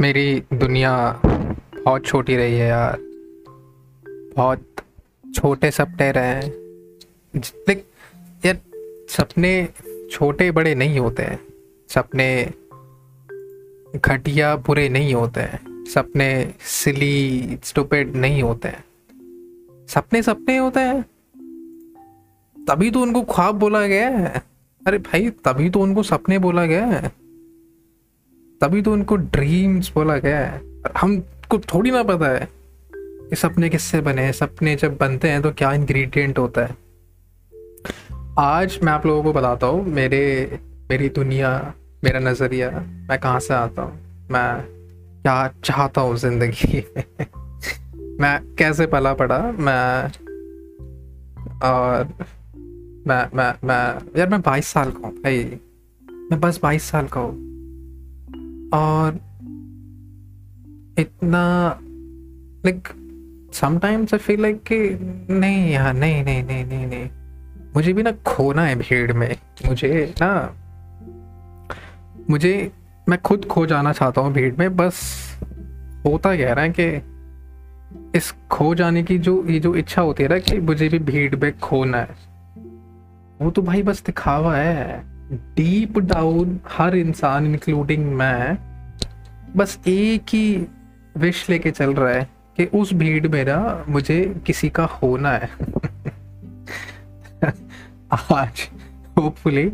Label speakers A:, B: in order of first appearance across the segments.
A: मेरी दुनिया बहुत छोटी रही है यार। बहुत छोटे सपने रहे हैं। जितने यार, सपने छोटे बड़े नहीं होते हैं। सपने घटिया बुरे नहीं होते हैं। सपने सिली स्टूपिड नहीं होते हैं। सपने सपने होते हैं। तभी तो उनको ख्वाब बोला गया है। अरे भाई, तभी तो उनको सपने बोला गया है। तभी तो उनको ड्रीम्स बोला गया है। हमको थोड़ी ना पता है कि सपने किससे बने हैं। सपने जब बनते हैं तो क्या इंग्रेडिएंट होता है। आज मैं आप लोगों को बताता हूँ, मेरे, मेरी दुनिया, मेरा नज़रिया, मैं कहाँ से आता हूँ। मैं क्या चाहता हूँ ज़िंदगी में कैसे पला पड़ा, मैं, और मैं मैं मैं, यार मैं बाईस साल का हूँ। भाई, मैं बस बाईस साल का हूँ। और इतना like sometimes I feel like कि नहीं यार, नहीं नहीं नहीं नहीं नहीं। मुझे भी ना खोना है भीड़ में। मुझे ना, मुझे, मैं खुद खो जाना चाहता हूँ भीड़ में, बस होता कह रहा है कि इस खो जाने की जो, ये जो इच्छा होती है ना कि मुझे भी भीड़ में खोना है। वो तो भाई बस दिखावा है। डीप डाउन हर इंसान इंक्लूडिंग मैं, बस एक ही विश लेके चल रहा है कि उस भीड़ में ना मुझे किसी का होना है। आज होपफुली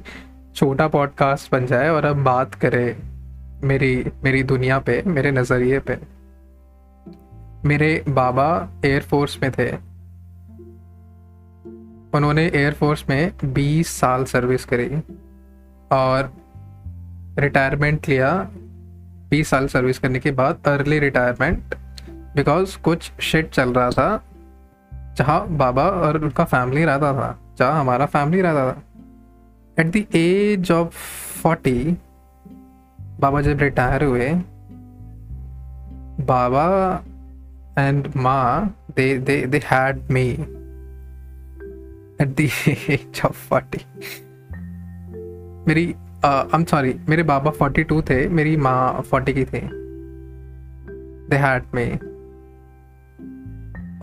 A: छोटा पॉडकास्ट बन जाए और अब बात करें मेरी मेरी दुनिया पे, मेरे नज़रिए पे। मेरे बाबा एयरफोर्स में थे। उन्होंने एयरफोर्स में 20 साल सर्विस करी। और रिटायरमेंट लिया 20 साल सर्विस करने के बाद अर्ली रिटायरमेंट बिकॉज़ कुछ शिट चल रहा था, जहाँ बाबा और उनका फैमिली रहता था, जहाँ हमारा फैमिली रहता था। At the age of forty बाबा जब रिटायर हुए, बाबा एंड माँ they they they had me at the age of forty मेरी आई एम सॉरी मेरे बाबा फोर्टी टू थे मेरी माँ फोर्टी की थी दे में।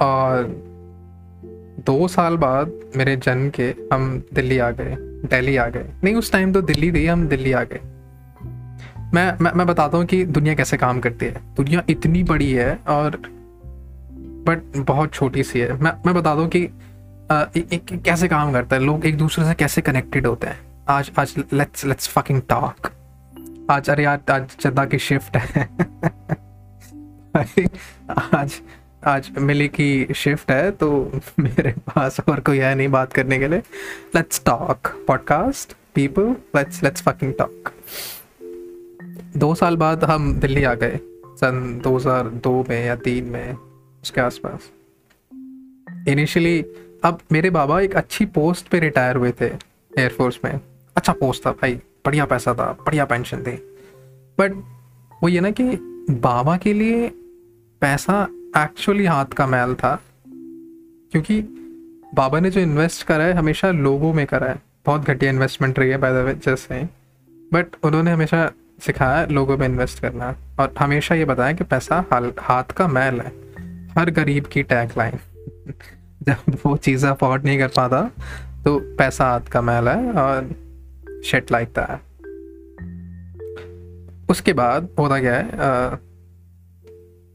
A: और दो साल बाद मेरे जन्म के हम दिल्ली आ गए दिल्ली आ गए। नहीं उस टाइम तो दिल्ली थी हम दिल्ली आ गए। मैं मैं मैं बताता हूँ कि दुनिया कैसे काम करती है। दुनिया इतनी बड़ी है और बट बहुत छोटी सी है। मैं मैं बताता हूँ कि आ, ए, ए, कैसे काम करता है। लोग एक दूसरे से कैसे कनेक्टेड होते हैं। आज आज लेट्स लेट्स फकिंग टॉक आज, अरे यार, आज चंदा की शिफ्ट है। आज आज मिली की शिफ्ट है तो मेरे पास और कोई है नहीं बात करने के लिए। Let's talk podcast people let's let's fucking talk दो साल बाद हम दिल्ली आ गए, सन 2002 में या तीन में, उसके आसपास। इनिशियली अब मेरे बाबा एक अच्छी पोस्ट पे रिटायर हुए थे एयरफोर्स में। अच्छा पोस्ट था भाई, बढ़िया पैसा था, बढ़िया पेंशन थी। बट वो ये ना कि बाबा के लिए पैसा एक्चुअली हाथ का मैल था, क्योंकि बाबा ने जो इन्वेस्ट करा है, हमेशा लोगों में करा है। बहुत घटिया इन्वेस्टमेंट रही है बाय द वे जैसे बट उन्होंने हमेशा सिखाया लोगों में इन्वेस्ट करना, और हमेशा ये बताया कि पैसा हाथ का मैल है। हर गरीब की टैग लाइन जब वो चीज़ अफोर्ड नहीं कर पाता तो पैसा हाथ का मैल है, और शेट लाइक दैट उसके बाद होता क्या है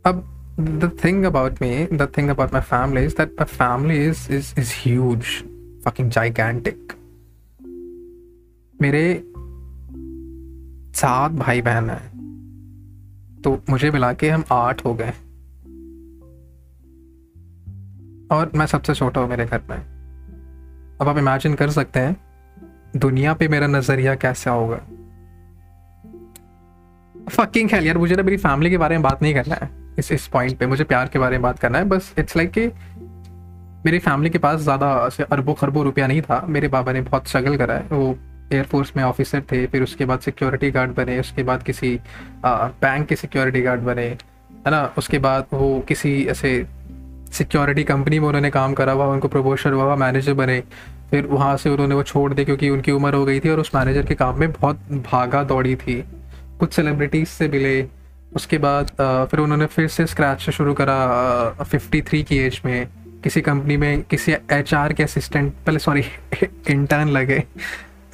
A: अब the thing about me the thing about my family is that my family is is is huge fucking gigantic मेरे सात भाई बहन हैं तो मुझे मिला के हम आठ हो गए। और मैं सबसे छोटा हूँ मेरे घर में। अब आप इमेजिन कर सकते हैं दुनिया पे मेरा नज़रिया कैसा होगा? फकिंग खेल यार, मुझे ना मेरी फैमिली के बारे में बात नहीं करना है। इस इस पॉइंट पे मुझे प्यार के बारे में बात करना है। बस इट्स लाइक कि मेरी फैमिली के पास ज़्यादा अरबों खरबों रुपया नहीं था। मेरे बाबा ने बहुत स्ट्रगल करा है। वो एयरफोर्स में ऑफिसर थे, फिर उसके बाद सिक्योरिटी गार्ड बने, उसके बाद किसी बैंक के सिक्योरिटी गार्ड बने, है ना? उसके बाद वो किसी ऐसे सिक्योरिटी कंपनी में उन्होंने काम करा हुआ, उनको प्रमोशन हुआ मैनेजर बने। फिर वहाँ से उन्होंने वो छोड़ दिया क्योंकि उनकी उम्र हो गई थी और उस मैनेजर के काम में बहुत भागा दौड़ी थी। कुछ सेलिब्रिटीज से मिले, उसके बाद फिर उन्होंने फिर से स्क्रैच से शुरू करा फिफ्टी थ्री की एज में। किसी कंपनी में किसी एचआर के असिस्टेंट पहले सॉरी इंटर्न लगे।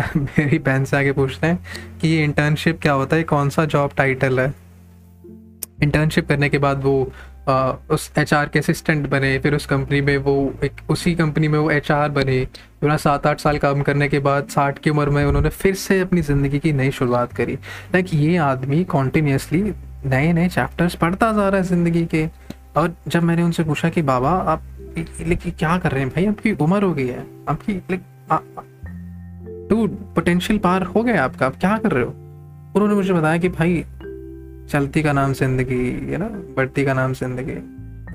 A: मेरी बहन से आगे पूछते हैं कि ये इंटर्नशिप क्या होता है? कौन सा जॉब टाइटल है? इंटर्नशिप करने के बाद वो आ, उस एच के असिस्टेंट बने फिर उस कंपनी में वो एक उसी कंपनी में वो एच बने। फिर सात आठ साल काम करने के बाद साठ की उम्र में उन्होंने फिर से अपनी ज़िंदगी की नई शुरुआत करी। लाइक ये आदमी कॉन्टीन्यूसली नए नए चैप्टर्स पढ़ता जा रहा है ज़िंदगी के। और जब मैंने उनसे पूछा कि बाबा आप लेकिन क्या कर रहे हैं भाई? आपकी उम्र हो गई है। आपकी टू पोटेंशियल पार हो गया आपका। आप क्या कर रहे हो? उन्होंने मुझे बताया कि भाई चलती का नाम ज़िंदगी है ना बढ़ती का नाम ज़िंदगी।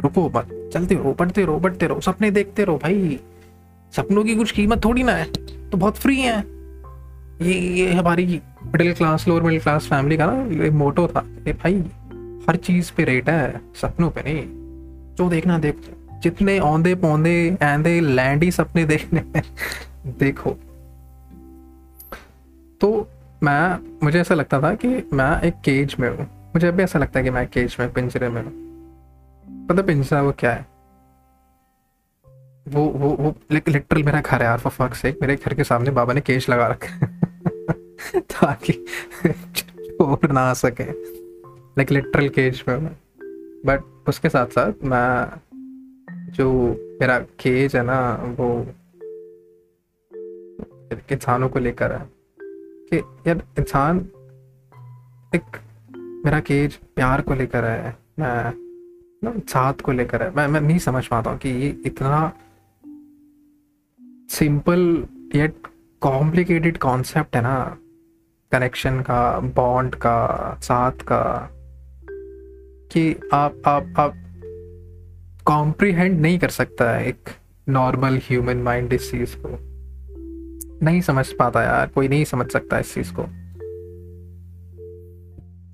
A: रुको मत, चलते रहो, बढ़ते रहो बढ़ते रहो, सपने देखते रहो भाई। सपनों की कुछ कीमत थोड़ी ना है तो बहुत फ्री है। ये ये हमारी middle class lower middle class family का ना ये मोटो था ए भाई, हर चीज़ पे रेट है, सपनों पे नहीं। जो देखना देख, जितने औंधे पौंधे लैंडी सपने देखने देखो। तो मैं, मुझे ऐसा लगता था कि मैं एक केज में हूँ। मुझे अभी ऐसा लगता है कि मैं केज में पिंजरे में हूँ। पता पिंजरा वो क्या है? वो वो वो लिटरल मेरा घर है यार फॉर फक से मेरे घर के सामने बाबा ने केज लगा रखा है। ताकि चोर ना आ सके। लाइक लिटरल केज में मैं। बट उसके साथ साथ मैं जो मेरा केज है ना, वो इंसानों को लेकर है। कि यार इंसान एक मेरा केज प्यार को लेकर है, मैं, ना, साथ को लेकर है। मैं मैं नहीं समझ पाता हूँ कि ये इतना सिंपल येट कॉम्प्लिकेटेड कॉन्सेप्ट है ना कनेक्शन का बॉन्ड का, साथ का, कि आप आप आप कॉम्प्रीहेंड नहीं कर सकता है एक नॉर्मल ह्यूमन माइंड इस चीज़ को। नहीं समझ पाता यार, कोई नहीं समझ सकता इस चीज़ को।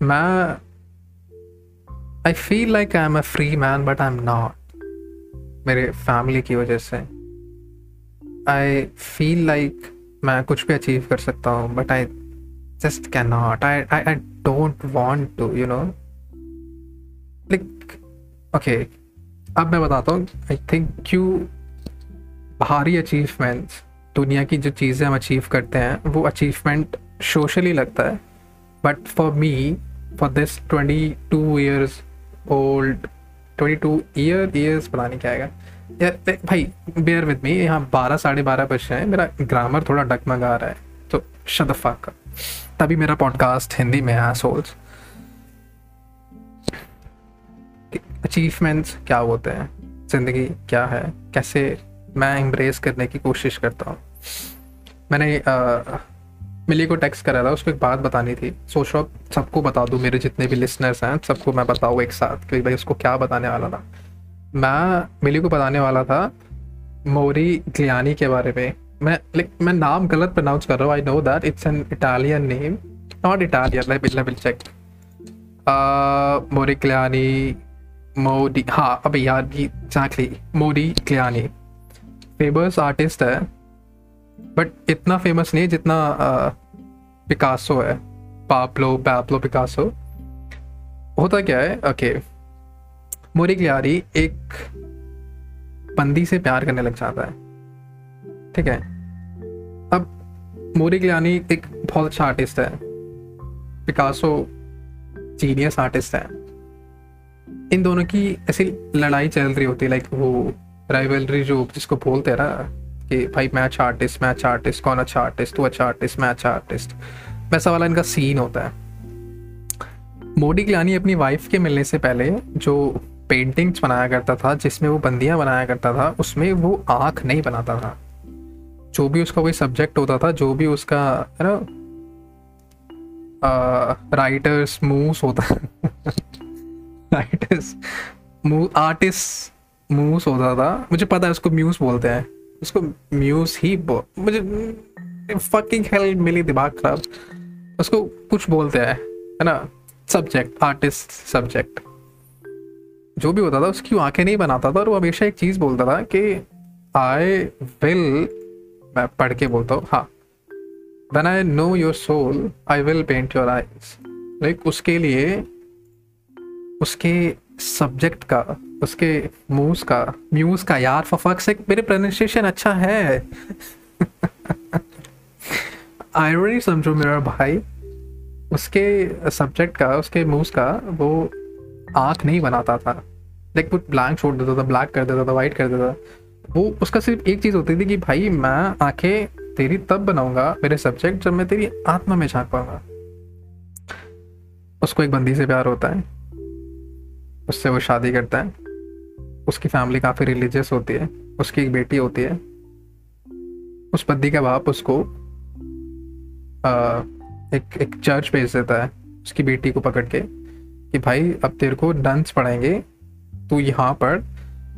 A: मैं I feel like I am a free man but I am not मेरे फैमिली की वजह से। आई फील लाइक मैं कुछ भी अचीव कर सकता हूँ but I just can not I I I don't want to you know like okay अब मैं बताता हूँ। आई थिंक क्यों भारी अचीवमेंट्स दुनिया की जो चीज़ें हम अचीव करते हैं, वो अचीवमेंट सोशली लगता है। But for me twenty two years old twenty two year years पता नहीं क्या आएगा। यार भाई बेयर विद मी यहाँ बारह साढ़े बारह बज हैं मेरा ग्रामर थोड़ा डगमगा रहा है तो शदफा का तभी मेरा पॉडकास्ट हिंदी में है सोल्स अचीवमेंट्स क्या होते हैं? ज़िंदगी क्या है? कैसे मैं एम्ब्रेस करने की कोशिश करता हूँ? मैंने आ, मिली को टेक्स्ट करा था उसको एक बात बतानी थी। सोच रहा सबको बता दूँ, मेरे जितने भी लिसनर्स हैं, सबको मैं बताऊँ एक साथ कि भाई उसको क्या बताने वाला था। मैं मिली को बताने वाला था मोरी ग्लियानी के बारे में। मैं लाइक मैं नाम गलत प्रोनाउंस कर रहा हूँ I know that it's an Italian name not Italian बिल्ला बिल चेक मोरी ग्लियानी मोडी हाँ अबे यार exactly Modigliani famous artist है बट इतना फ़ेमस नहीं है जितना पिकासो है। पापलो पैपलो पिकासो होता क्या है? ओके मोरी ग्लियारी एक बंदी से प्यार करने लग जाता है। ठीक है? अब मोरी ग्लियानी एक बहुत अच्छा आर्टिस्ट है। पिकासो जीनियस आर्टिस्ट है। इन दोनों की ऐसी लड़ाई चल रही होती है लाइक वो राइवलरी जो जिसको बोलते हैं ना कि भाई मैं अच्छा आर्टिस्ट मैं अच्छा आर्टिस्ट कौन अच्छा आर्टिस्ट तू अच्छा आर्टिस्ट मैं अच्छा आर्टिस्ट वैसा वाला इनका सीन होता है। मोडी गिलानी अपनी वाइफ के मिलने से पहले जो पेंटिंग्स बनाया करता था, जिसमें वो बंदियाँ बनाया करता था, उसमें वो आँख नहीं बनाता था। जो भी उसका कोई सब्जेक्ट होता था, जो भी उसका, है ना? राइटर्स मूव्स होता राइटर्स आर्टिस्ट मूव्स होता था। मुझे पता है उसको म्यूज बोलते हैं। उसको म्यूज ही मुझे फकिंग हेल मिली, दिमाग खराब। उसको कुछ बोलते हैं, है ना? सब्जेक्ट आर्टिस्ट सब्जेक्ट जो भी होता था, उसकी आँखें नहीं बनाता था, और वो हमेशा एक चीज़ बोलता था कि आई विल मैं पढ़ के बोलता हूँ हाँ। When I know your soul I will paint your eyes like उसके लिए, उसके सब्जेक्ट का उसके मूस का म्यूज का, यार फक से मेरे प्रोनाउंसिएशन अच्छा है। आयरनी समझो मेरा भाई। उसके सब्जेक्ट का, उसके मूस का, वो आँख नहीं बनाता था। लाइक वो ब्लैंक छोड़ देता था ब्लैक कर देता था वाइट कर देता था। वो, उसका सिर्फ़ एक चीज़ होती थी कि, भाई, मैं आँखें तेरी तब बनाऊँगा, मेरे सब्जेक्ट जब मैं तेरी आत्मा में झाँक पाऊँगा। उसको एक बंदी से प्यार होता है। उससे वो शादी करता है। उसकी फैमिली काफ़ी रिलीजियस होती है उसकी एक बेटी होती है। उस बंदी का बाप उसको आ, एक एक चर्च भेज देता है उसकी बेटी को पकड़ के कि भाई अब तेरे को डांस पढ़ाएँगे तू यहाँ पर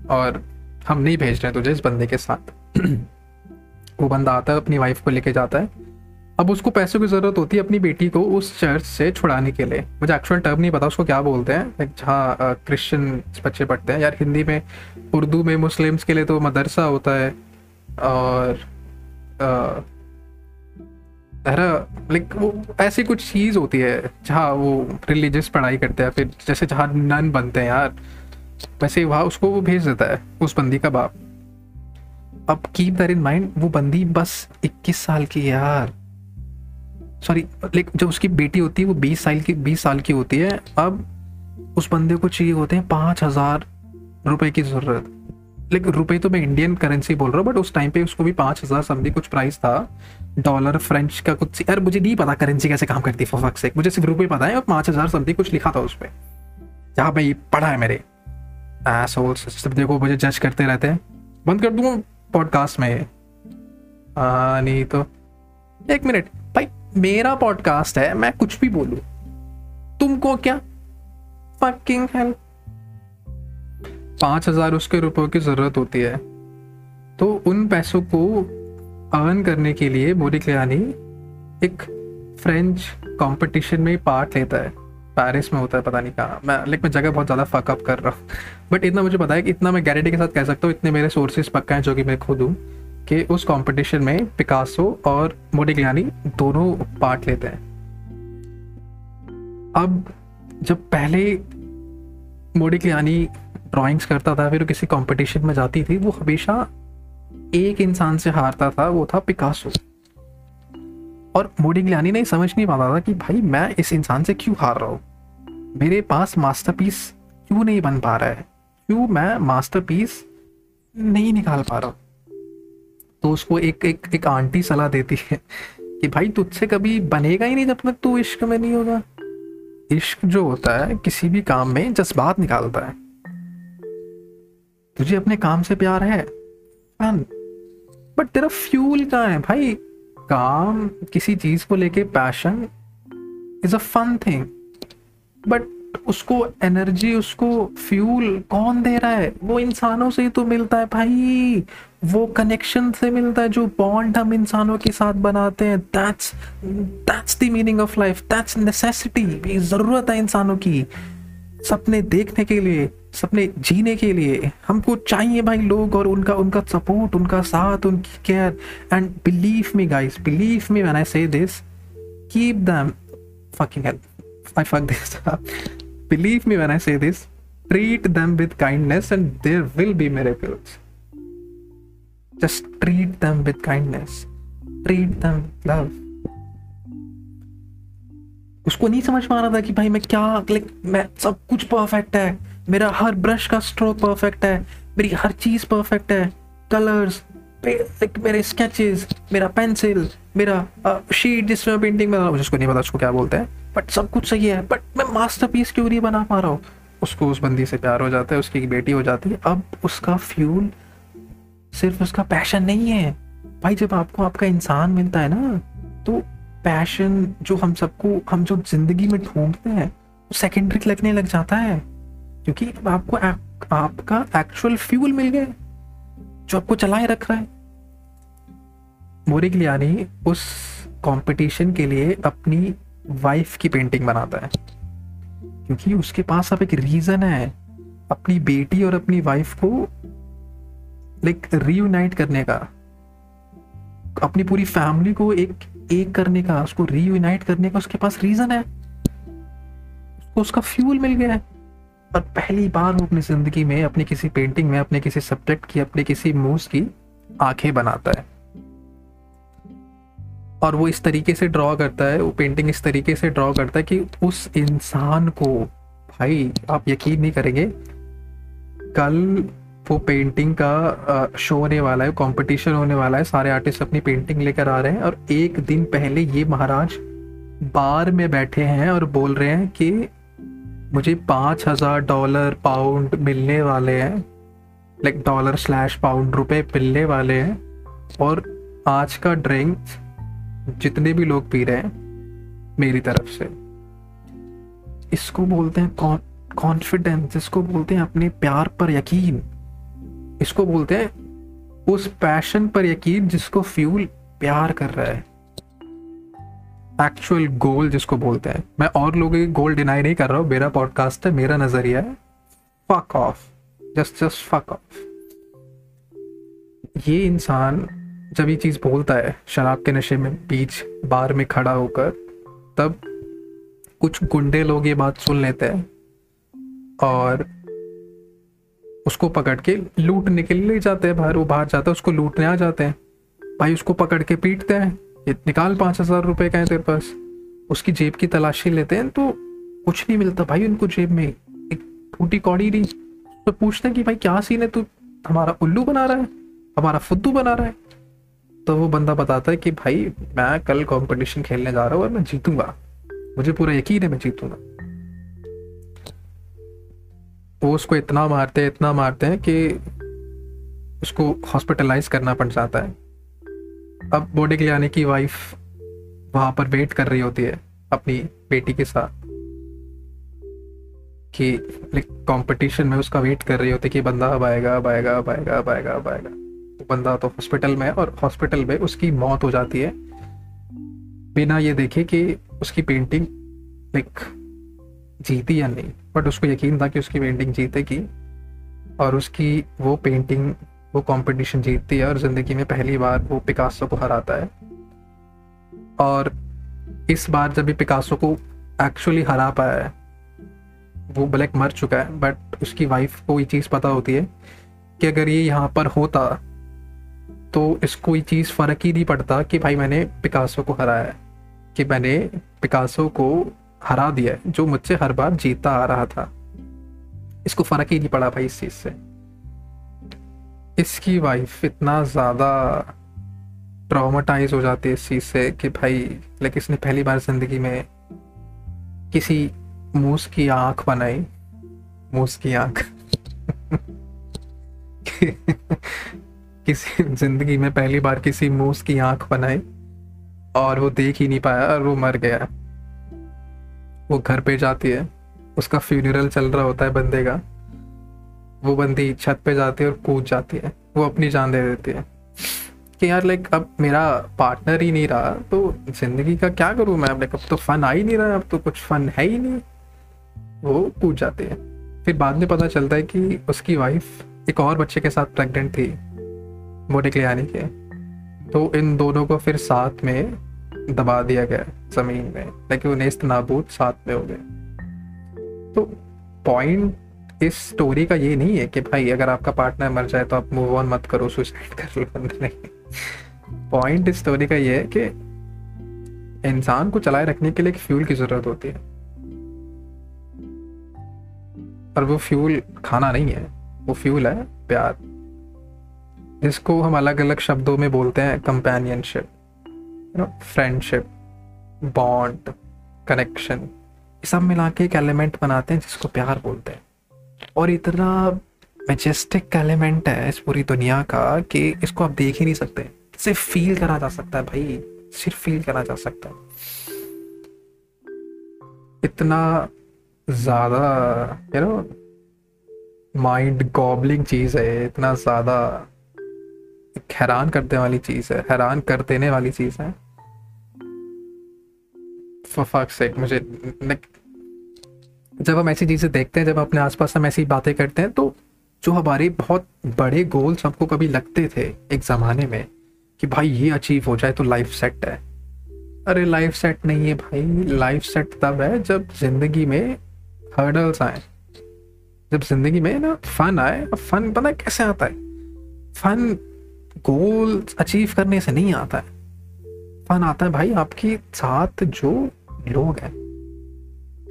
A: और हम नहीं भेज रहे तुझे इस बंदे के साथ। वो बंदा आता है अपनी वाइफ को लेके जाता है अब उसको पैसों की ज़रूरत होती है अपनी बेटी को उस चर्च से छुड़ाने के लिए। मुझे एक्चुअल टर्म नहीं पता, उसको क्या बोलते हैं? जहाँ क्रिश्चियन बच्चे पढ़ते हैं। यार, हिंदी में, उर्दू में मुस्लिम्स के लिए तो मदरसा होता है। और लाइक वो ऐसी कुछ चीज़ होती है, जहाँ वो रिलीजियस पढ़ाई करते हैं। फिर जैसे जहाँ नन बनते हैं यार, वैसे वहाँ उसको वो भेज देता है, उस बंदी का बाप। अब कीप दैट इन माइंड वो बंदी बस 21 साल की यार। सॉरी लाइक जब उसकी बेटी होती है वो 20 साल की 20 साल की होती है अब उस बंदे को चाहिए होते हैं पाँच हज़ार रुपए की ज़रूरत। लाइक रुपए तो मैं इंडियन करेंसी बोल रहा हूँ बट उस टाइम पे उसको भी पाँच हज़ार समथिंग कुछ प्राइस था। डॉलर फ्रेंच का कुछ यार मुझे नहीं पता करेंसी कैसे काम करती है से मुझे सिर्फ़ रुपये पता है और पाँच हज़ार समथिंग कुछ लिखा था उस पर जहाँ भाई पढ़ा है मेरे। सब देखो मुझे जज करते रहते हैं। बंद कर दूँ पॉडकास्ट में आ, नहीं तो एक मिनट मेरा पॉडकास्ट है, मैं कुछ भी बोलू। तुमको क्या? फकिंग हेल्प पाँच हज़ार उसके रुपयों की ज़रूरत होती है। तो उन पैसों को अर्न करने के लिए मोरिक्लियानी एक फ्रेंच कंपटीशन में पार्ट लेता है। पेरिस में होता है, पता नहीं कहाँ। मैं लेकिन मैं जगह बहुत ज़्यादा फकअप कर रहा हूँ। बट इतना मुझे पता है कि इतना मैं गारंटी के साथ कह सकता हूँ, इतने मेरे सोर्सेज पक्का हैं जो कि मैं खुद हूँ कि उस कंपटीशन में पिकासो और मोडिग्लानी दोनों पार्ट लेते हैं। अब जब पहले मोडिग्लानी ड्राइंग्स करता था, फिर किसी कंपटीशन में जाती थी, वो हमेशा एक इंसान से हारता था, वो था पिकासो और मोडिग्लानी ने समझ नहीं पाता था कि भाई, मैं इस इंसान से क्यों हार रहा हूँ? मेरे पास मास्टरपीस क्यों नहीं बन पा रहा है? क्यों मैं मास्टरपीस नहीं निकाल पा रहा तो उसको एक एक एक आंटी सलाह देती है कि भाई तुझसे कभी बनेगा ही नहीं जब तक तू इश्क में नहीं होगा। इश्क जो होता है, किसी भी काम में जज्बात निकालता है। तुझे अपने काम से प्यार है? बट तेरा फ्यूल कहाँ है भाई? काम, किसी चीज़ को लेके passion is a fun thing but उसको एनर्जी उसको फ्यूल कौन दे रहा है? वो इंसानों से ही तो मिलता है भाई। वो कनेक्शन से मिलता है, जो बॉन्ड हम इंसानों के साथ बनाते हैं। That's that's the meaning of life that's necessity ज़रूरत है इंसानों की। सपने देखने के लिए, सपने जीने के लिए। हमको चाहिए भाई लोग और उनका उनका सपोर्ट उनका साथ, उनकी care and believe me guys believe me when I say this keep them fucking help I fuck this believe me when I say this treat them with kindness and there will be miracles. Just treat them with kindness. Treat them with love. उसको नहीं समझ पा रहा था कि भाई मैं क्या लाइक मैं सब कुछ परफेक्ट है। मेरा हर ब्रश का स्ट्रोक परफेक्ट है। मेरी हर चीज़ परफेक्ट है। कलर्स मेरे स्केचेस मेरा पेंसिल मेरा शीट जिसमें पेंटिंग बना उसको नहीं पता उसको क्या बोलते हैं। बट सब कुछ सही है। बट मैं मास्टर पीस क्यों नहीं बना पा रहा हूँ? उसको उस बंदी से प्यार हो जाता है, उसकी एक बेटी हो जाती है। अब उसका फ्यूल सिर्फ़ उसका पैशन नहीं है। भाई, जब आपको आपका इंसान मिलता है ना तो पैशन जो हम सबको, हम जो ज़िंदगी में ढूंढते हैं, वो सेकेंडरी लगने लग जाता है। क्योंकि आपको आपका एक्चुअल फ्यूल मिल गया जो आपको चलाए रख रहा है। मोरिग्लियानी उस कंपटीशन के लिए अपनी वाइफ की पेंटिंग बनाता है। क्योंकि उसके पास अब एक रीजन है। अपनी बेटी और अपनी वाइफ को लाइक रीयूनाइट करने का। अपनी पूरी फैमिली को एक एक करने का, उसको रीयूनाइट करने का उसके पास रीजन है। उसको उसका फ्यूल मिल गया है। और पहली बार वो अपनी ज़िंदगी में, अपनी किसी पेंटिंग में, अपने किसी सब्जेक्ट की, अपने किसी मूव्स की आँखें बनाता है। और वो इस तरीके से ड्रॉ करता है, वो पेंटिंग इस तरीके से ड्रॉ करता है कि उस इंसान को, भाई, आप यकीन नहीं करेंगे, कल वो पेंटिंग का शो होने वाला है कंपटीशन होने वाला है, सारे आर्टिस्ट अपनी पेंटिंग लेकर आ रहे हैं और एक दिन पहले ये महाराज बार में बैठे हैं और बोल रहे हैं कि मुझे पाँच हज़ार डॉलर पाउंड मिलने वाले हैं लाइक डॉलर स्लैश पाउंड रुपए मिलने वाले हैं और आज का ड्रिंक जितने भी लोग पी रहे हैं, मेरी तरफ़ से। इसको बोलते हैं कॉन्फिडेंस इसको बोलते हैं अपने प्यार पर यकीन। इसको बोलते हैं उस पैशन पर यकीन जिसको फ्यूल प्यार कर रहा है। एक्चुअल गोल जिसको बोलते हैं। मैं और लोगों की गोल डिनाई नहीं कर रहा हूँ। मेरा पॉडकास्ट है, मेरा नज़रिया है। Fuck off just just fuck off ये इंसान जब ये चीज़ बोलता है, शराब के नशे में बीच बार में खड़ा होकर, तब कुछ गुंडे लोग ये बात सुन लेते हैं और उसको पकड़ के लूटने के लिए ले जाते हैं, बाहर वो बाहर जाता है, उसको लूटने आ जाते हैं। भाई उसको पकड़ के पीटते हैं, ये निकाल पाँच हज़ार रुपये का है तेरे पास। उसकी जेब की तलाशी लेते हैं तो कुछ नहीं मिलता भाई उनको जेब में। एक टूटी कौड़ी नहीं तो पूछते हैं कि भाई क्या सीन है तू? हमारा उल्लू बना रहा है, हमारा फुद्दू बना रहा है। तो वो बंदा बताता है कि भाई, मैं कल कंपटीशन खेलने जा रहा हूँ और मैं जीतूँगा। मुझे पूरा यकीन है मैं जीतूँगा। वो उसको इतना मारते हैं, इतना मारते हैं कि उसको हॉस्पिटलाइज करना पड़ जाता है। अब बॉडी के आने की वाइफ वहाँ पर वेट कर रही होती है अपनी बेटी के साथ कि कंपटीशन में उसका वेट कर रही होती है कि बंदा अब आएगा अब आएगा अब आएगा अब आएगा अब आएगा। बंदा तो हॉस्पिटल में है और हॉस्पिटल में उसकी मौत हो जाती है। बिना ये देखे कि उसकी पेंटिंग लाइक जीती या नहीं। बट उसको यकीन था कि उसकी पेंटिंग जीतेगी और उसकी वो पेंटिंग वो कंपटीशन जीतती है और ज़िंदगी में पहली बार वो पिकासो को हराता है। और इस बार जब भी पिकासो को एक्चुअली हरा पाया है, वो ब्लैक मर चुका है बट उसकी वाइफ को ये चीज़ पता होती है कि अगर ये यहाँ पर होता तो इसको ये चीज़ फ़र्क ही नहीं पड़ता कि भाई मैंने पिकासो को हराया है, कि मैंने पिकासो को हरा दिया है, जो मुझसे हर बार जीता आ रहा था। इसको फ़र्क ही नहीं पड़ा भाई इस चीज़ से। इसकी वाइफ इतना ज़्यादा ट्रामेटाइज हो जाती है इस चीज़ से कि भाई लाइक इसने पहली बार ज़िंदगी में किसी मूस की आँख बनाई, मूस की आँख। किसी ज़िंदगी में पहली बार किसी मूस की आँख बनाई और वो देख ही नहीं पाया, और वो मर गया। वो घर पे जाती है, उसका फ्यूनरल चल रहा होता है बंदे का। वो बंदी छत पे जाती है और कूद जाती है। वो अपनी जान दे देती है। कि यार लाइक अब मेरा पार्टनर ही नहीं रहा तो ज़िंदगी का क्या करूँ मैं? अब लाइक अब तो फन आ ही नहीं रहा, अब तो कुछ फन है ही नहीं। वो कूद जाती है। फिर बाद में पता चलता है कि उसकी वाइफ एक और बच्चे के साथ प्रेग्नेंट थी। मोटे आने के तो इन दोनों को फिर साथ में दबा दिया गया, ज़मीन में। ताकि वो नेस्त नाबूद साथ में हो गए। तो पॉइंट इस स्टोरी का ये नहीं है कि भाई अगर आपका पार्टनर मर जाए तो आप मूव ऑन मत करो सुसाइड कर लो नहीं। पॉइंट इस स्टोरी का ये है कि इंसान को चलाए रखने के लिए एक फ्यूल की ज़रूरत होती है। और वो फ्यूल खाना नहीं है। वो फ्यूल है प्यार। जिसको हम अलग अलग शब्दों में बोलते हैं कंपेनियनशिप फ्रेंडशिप बॉन्ड कनेक्शन ये सब मिला के एक एलिमेंट बनाते हैं जिसको प्यार बोलते हैं। और इतना मेजेस्टिक एलिमेंट है इस पूरी दुनिया का कि इसको आप देख ही नहीं सकते। सिर्फ़ फील करा जा सकता है भाई, सिर्फ़ फील करा जा सकता है। इतना ज़्यादा यू नो माइंड गॉबलिंग चीज़ है, इतना ज़्यादा हैरान करने वाली चीज़ है, हैरान कर देने वाली चीज़ है। मुझे जब हम ऐसी चीज़ें देखते हैं, जब अपने आसपास हम ऐसी बातें करते हैं तो जो हमारे बहुत बड़े गोल्स हमको कभी लगते थे एक ज़माने में, कि भाई ये अचीव हो जाए तो लाइफ सेट है। अरे लाइफ सेट नहीं है भाई लाइफ सेट तब है जब ज़िंदगी में हर्डल्स आए। जब ज़िंदगी में ना फन आए फन पता कैसे आता है? फन गोल अचीव करने से नहीं आता है। फन आता है, भाई, आपके साथ जो लोग हैं।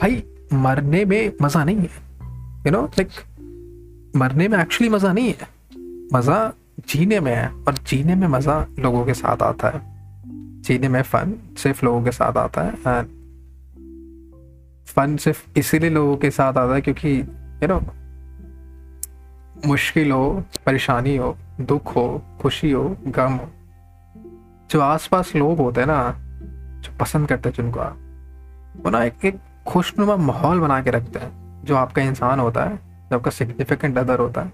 A: भाई, मरने में मज़ा नहीं है। यू नो लाइक मरने में एक्चुअली मज़ा नहीं है। मज़ा जीने में है, और जीने में मज़ा लोगों के साथ आता है। जीने में फन सिर्फ़ लोगों के साथ आता है एंड फन सिर्फ़ इसीलिए लोगों के साथ आता है क्योंकि यू नो मुश्किल हो, परेशानी हो दुख हो खुशी हो गम। हो जो आसपास लोग होते हैं ना, जो पसंद करते हैं जिनको वो ना एक एक खुशनुमा माहौल बना के रखते हैं। जो आपका इंसान होता है, जो आपका सिग्निफिकेंट अदर होता है।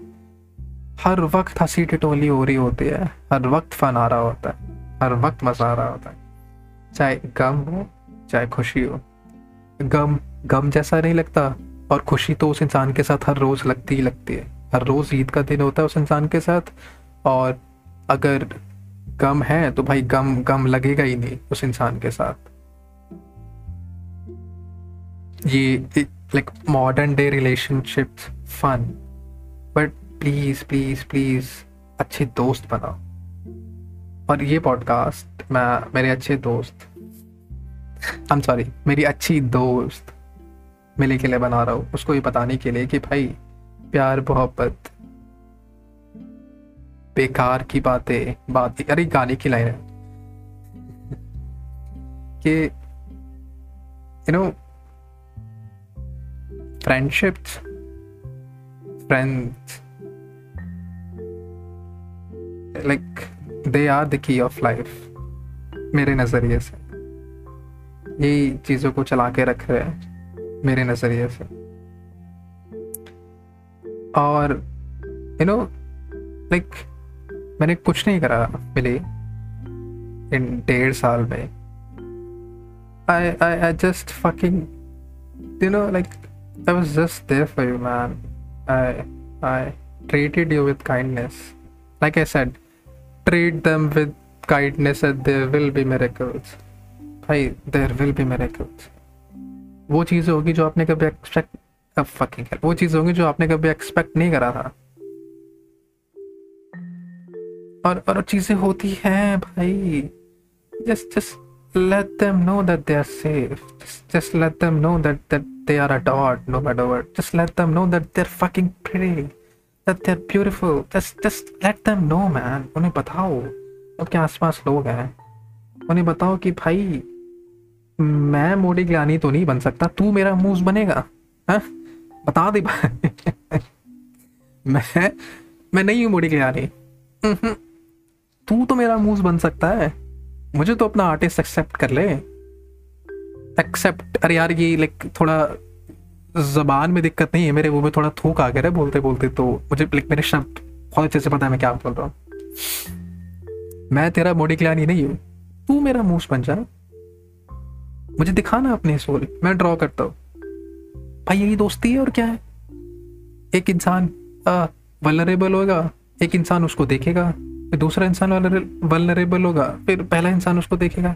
A: हर वक्त हँसी टिटोली हो रही होती है, हर वक्त फन आ रहा होता है, हर वक्त मज़ा आ रहा होता है। चाहे गम हो, चाहे खुशी हो। गम गम जैसा नहीं लगता, और खुशी तो उस इंसान के साथ हर रोज लगती ही लगती है। हर रोज ईद का दिन होता है उस इंसान के साथ और अगर गम है तो भाई गम गम लगेगा ही नहीं उस इंसान के साथ। ये like modern day relationship fun but please please please अच्छे दोस्त बनाओ। और ये पॉडकास्ट मैं, मेरे अच्छे दोस्त आई एम सॉरी मेरी अच्छी दोस्त मिले के लिए बना रहा हूँ। उसको ये बताने के लिए कि भाई, प्यार, मोहब्बत बेकार की बातें, बात अरे गाने की लाइन है। कि you know friendships friends like they are the key of life मेरे नज़रिए से। यही चीज़ों को चला के रख रहे हैं, मेरे नज़रिए से। और यू नो लाइक मैंने कुछ नहीं करा मिले इन डेढ़ साल में। I I I just fucking you know like I was just there for you man I I treated you with kindness. Like i said, treat them with kindness and there will be miracles. भाई there will B miracles. वो चीज़ होगी जो आपने कभी expect fucking वो चीज़ होगी जो आपने कभी एक्सपेक्ट नहीं करा था। और और चीज़ें होती हैं भाई। Just just let them know that they are safe just let them know that that they are a dot no matter what just let them know that they are fucking pretty that they are beautiful just just let them know man उन्हें बताओ। आपके आसपास लोग हैं? उन्हें बताओ कि भाई, मैं मोडी ग्लानी तो नहीं बन सकता। तू मेरा मूज बनेगा। है? बता दे भाई। मैं मैं नहीं हूँ मोटी ग्लानी। हम्म, हम्म। तू तो मेरा मूस बन सकता है। मुझे तो अपना आर्टिस्ट एक्सेप्ट कर ले। एक्सेप्ट अरे यार ये लाइक थोड़ा जबान में दिक्कत नहीं है, मेरे मुँह में थोड़ा थूक आ गया है बोलते बोलते तो मुझे लाइक मेरे शब्द बहुत अच्छे से पता है मैं क्या बोल रहा हूँ। मैं तेरा मोडी क्लानी नहीं हूँ। तू मेरा मूस बन जा। मुझे दिखाना अपने सोल मैं ड्रॉ करता हूँ। भाई यही दोस्ती है और क्या है? एक इंसान वलरेबल होगा एक इंसान उसको देखेगा। फिर दूसरा इंसान वलनरेबल होगा, फिर पहला इंसान उसको देखेगा,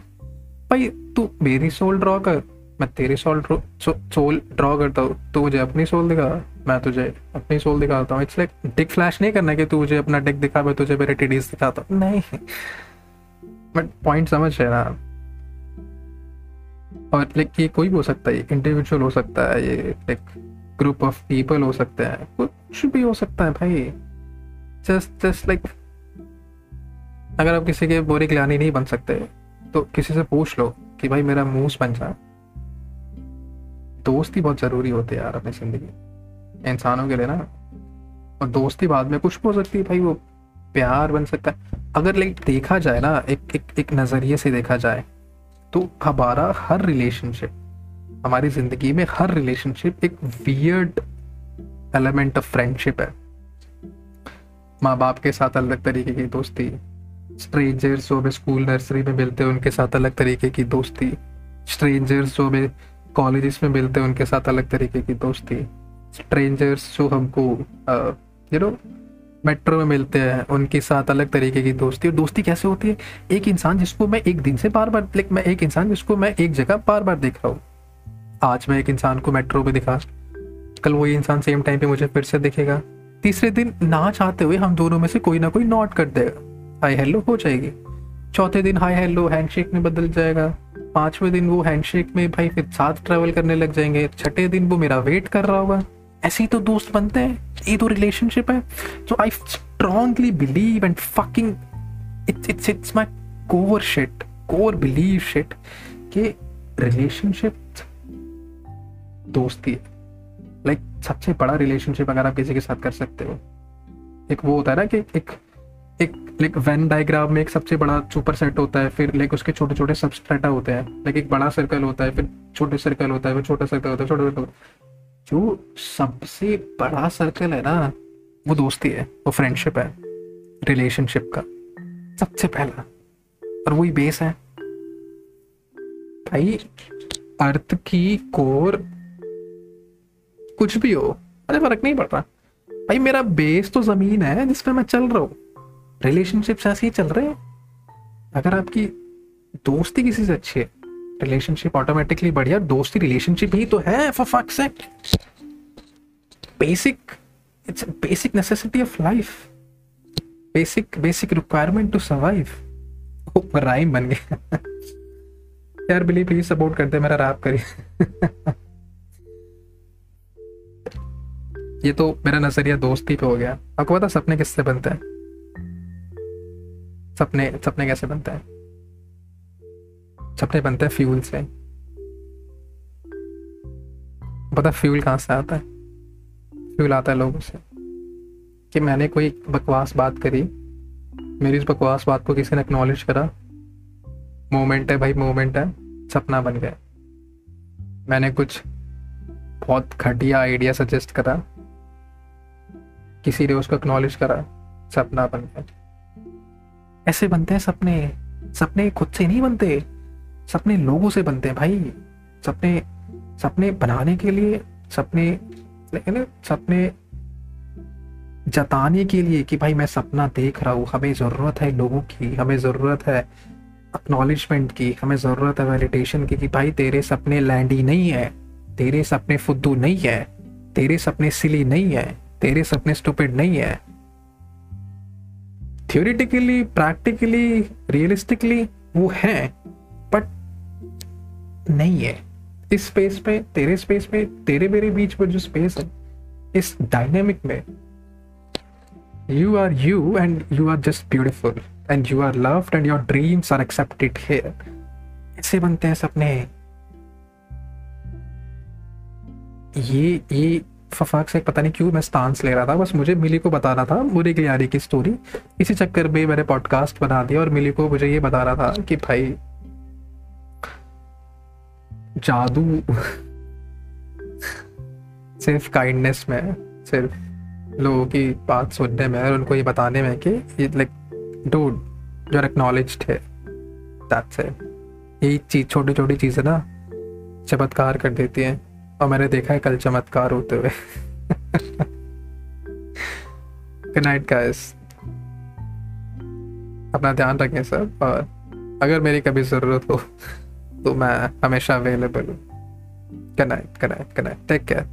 A: भाई, तू मेरी सोल ड्रॉ कर, मैं तेरी सोल सोल ड्रॉ करता हूँ, तू मुझे अपनी सोल दिखा, मैं तुझे अपनी सोल दिखाता हूँ। इट्स लाइक डिक फ्लैश नहीं करना कि तू मुझे अपना डिक दिखा, मैं तुझे मेरे टीडीज दिखाता हूँ। नहीं। बट पॉइंट समझ है ना और लाइक ये कोई भी हो सकता है इंडिविजुअल हो सकता है, ये लाइक ग्रुप ऑफ़ पीपल हो सकते हैं, कुछ भी हो सकता है भाई। जस्ट जस्ट लाइक अगर आप किसी के बोरे खिलानी नहीं बन सकते तो किसी से पूछ लो कि भाई मेरा मूस बन जाए दोस्ती बहुत ज़रूरी होती है यार अपनी ज़िंदगी इंसानों के लिए ना। और दोस्ती बाद में कुछ भी हो सकती है भाई, वो प्यार बन सकता है। अगर लाइक देखा जाए ना, एक एक एक नज़रिए से देखा जाए तो हमारा हर रिलेशनशिप हमारी ज़िंदगी में हर रिलेशनशिप एक वियर्ड एलिमेंट ऑफ़ फ्रेंडशिप है। माँ बाप के साथ अलग तरीके की दोस्ती स्ट्रेंजर्स जो हमें स्कूल नर्सरी में मिलते हैं, उनके साथ अलग तरीके की दोस्ती। स्ट्रेंजर्स जो हमें कॉलेजेस में मिलते हैं, उनके साथ अलग तरीके की दोस्ती। स्ट्रेंजर्स जो हमको यू नो मेट्रो में मिलते हैं, उनके साथ अलग तरीके की दोस्ती। और दोस्ती कैसे होती है? एक इंसान जिसको मैं एक दिन से बार बार लाइक मैं एक इंसान जिसको मैं एक जगह बार बार देख रहा हूँ। आज मैं एक इंसान को मेट्रो में दिखा, कल वही इंसान सेम टाइम पे मुझे फिर से दिखेगा। तीसरे दिन ना चाहते हुए हम दोनों में से कोई ना कोई नॉट कर देगा। हाई हेलो हो जाएगी। चौथे दिन हाई हेलो हैंडशेक में बदल जाएगा। पाँचवें दिन वो हैंडशेक में भाई फिर साथ ट्रेवल करने लग जाएँगे। छठे दिन वो मेरा वेट कर रहा होगा। ऐसे ही तो दोस्त बनते हैं। ये तो रिलेशनशिप है। So I strongly believe and fucking it's it's it's my core shit core believe shit कि रिलेशनशिप दोस्ती लाइक like, सबसे बड़ा रिलेशनशिप अगर आप किसी के साथ कर सकते हो। एक वो होता है ना कि एक एक लाइक वेन डायग्राम में एक सबसे बड़ा सुपर सेट होता है, फिर लाइक उसके छोटे छोटे सबस्ट्रेटा होते हैं। लाइक एक बड़ा सर्कल होता है, फिर छोटे सर्कल होता है, फिर छोटा सर्कल होता है, छोटा सर्कल जो सबसे बड़ा सर्कल है ना, वो दोस्ती है, वो फ्रेंडशिप है रिलेशनशिप का, सबसे पहला। और वही बेस है। भाई, अर्थ की कोर कुछ भी हो, अरे, फ़र्क नहीं पड़ रहा भाई, मेरा बेस तो ज़मीन है जिसपे मैं चल रहा हूँ। रिलेशनशिप ऐसे ही चल रहे हैं? अगर आपकी दोस्ती किसी से अच्छी है, रिलेशनशिप ऑटोमेटिकली बढ़िया, दोस्ती रिलेशनशिप ही तो है for fuck sake basic it's basic necessity of life basic basic requirement to survive rhyme बन गया। यार बिली प्लीज़ सपोर्ट करते मेरा रैप करिए। ये तो मेरा नज़रिया दोस्ती पे हो गया। आपको पता सपने किससे बनते हैं? सपने सपने कैसे बनते हैं? सपने बनते हैं फ्यूल से। पता फ्यूल कहाँ से आता है? फ्यूल आता है लोगों से। कि मैंने कोई बकवास बात करी, मेरी उस बकवास बात को किसी ने एक्नॉलेज करा मोमेंट है भाई मोमेंट है, सपना बन गया। मैंने कुछ बहुत घटिया आइडिया सजेस्ट करा, किसी ने उसको एक्नॉलेज करा, सपना बन गया। ऐसे बनते हैं सपने। सपने खुद से नहीं बनते, सपने लोगों से बनते हैं भाई। सपने सपने बनाने के लिए, सपने, लेकिन सपने जताने के लिए कि भाई मैं सपना देख रहा हूँ, हमें ज़रूरत है लोगों की, हमें ज़रूरत है अक्नॉलेजमेंट की, हमें ज़रूरत है वैलिडेशन की कि भाई तेरे सपने लैंडी नहीं है, तेरे सपने फुद्दू नहीं है, तेरे सपने सिली नहीं है, तेरे सपने स्टूपिड नहीं है। थियोरिटिकली प्रैक्टिकली रियलिस्टिकली वो है बट नहीं है। इस स्पेस पे, तेरे स्पेस में तेरे मेरे बीच में जो स्पेस है, इस डायनेमिक में you are you and you are just beautiful and you are loved and your dreams are accepted here ऐसे बनते हैं सपने। ये ये फफाक से पता नहीं क्यों मैं स्टांस ले रहा था, बस मुझे मिली को बताना था बुरी गलियारी की स्टोरी इसी चक्कर में मैंने पॉडकास्ट बना दिया और मिली को मुझे ये बता रहा था कि भाई, जादू सिर्फ़ काइंडनेस में सिर्फ़ लोगों की बात सुनने में और उनको ये बताने में कि लाइक डूड जो एक्नॉलेज है। दैट्स इट यही चीज़ छोटी छोटी चीज़ें ना, चमत्कार कर देती हैं। और मैंने देखा है कल चमत्कार होते हुए। गुड नाइट गाइस अपना ध्यान रखें सब, और अगर मेरी कभी ज़रूरत हो तो मैं हमेशा अवेलेबल हूँ। Good night good night good night take care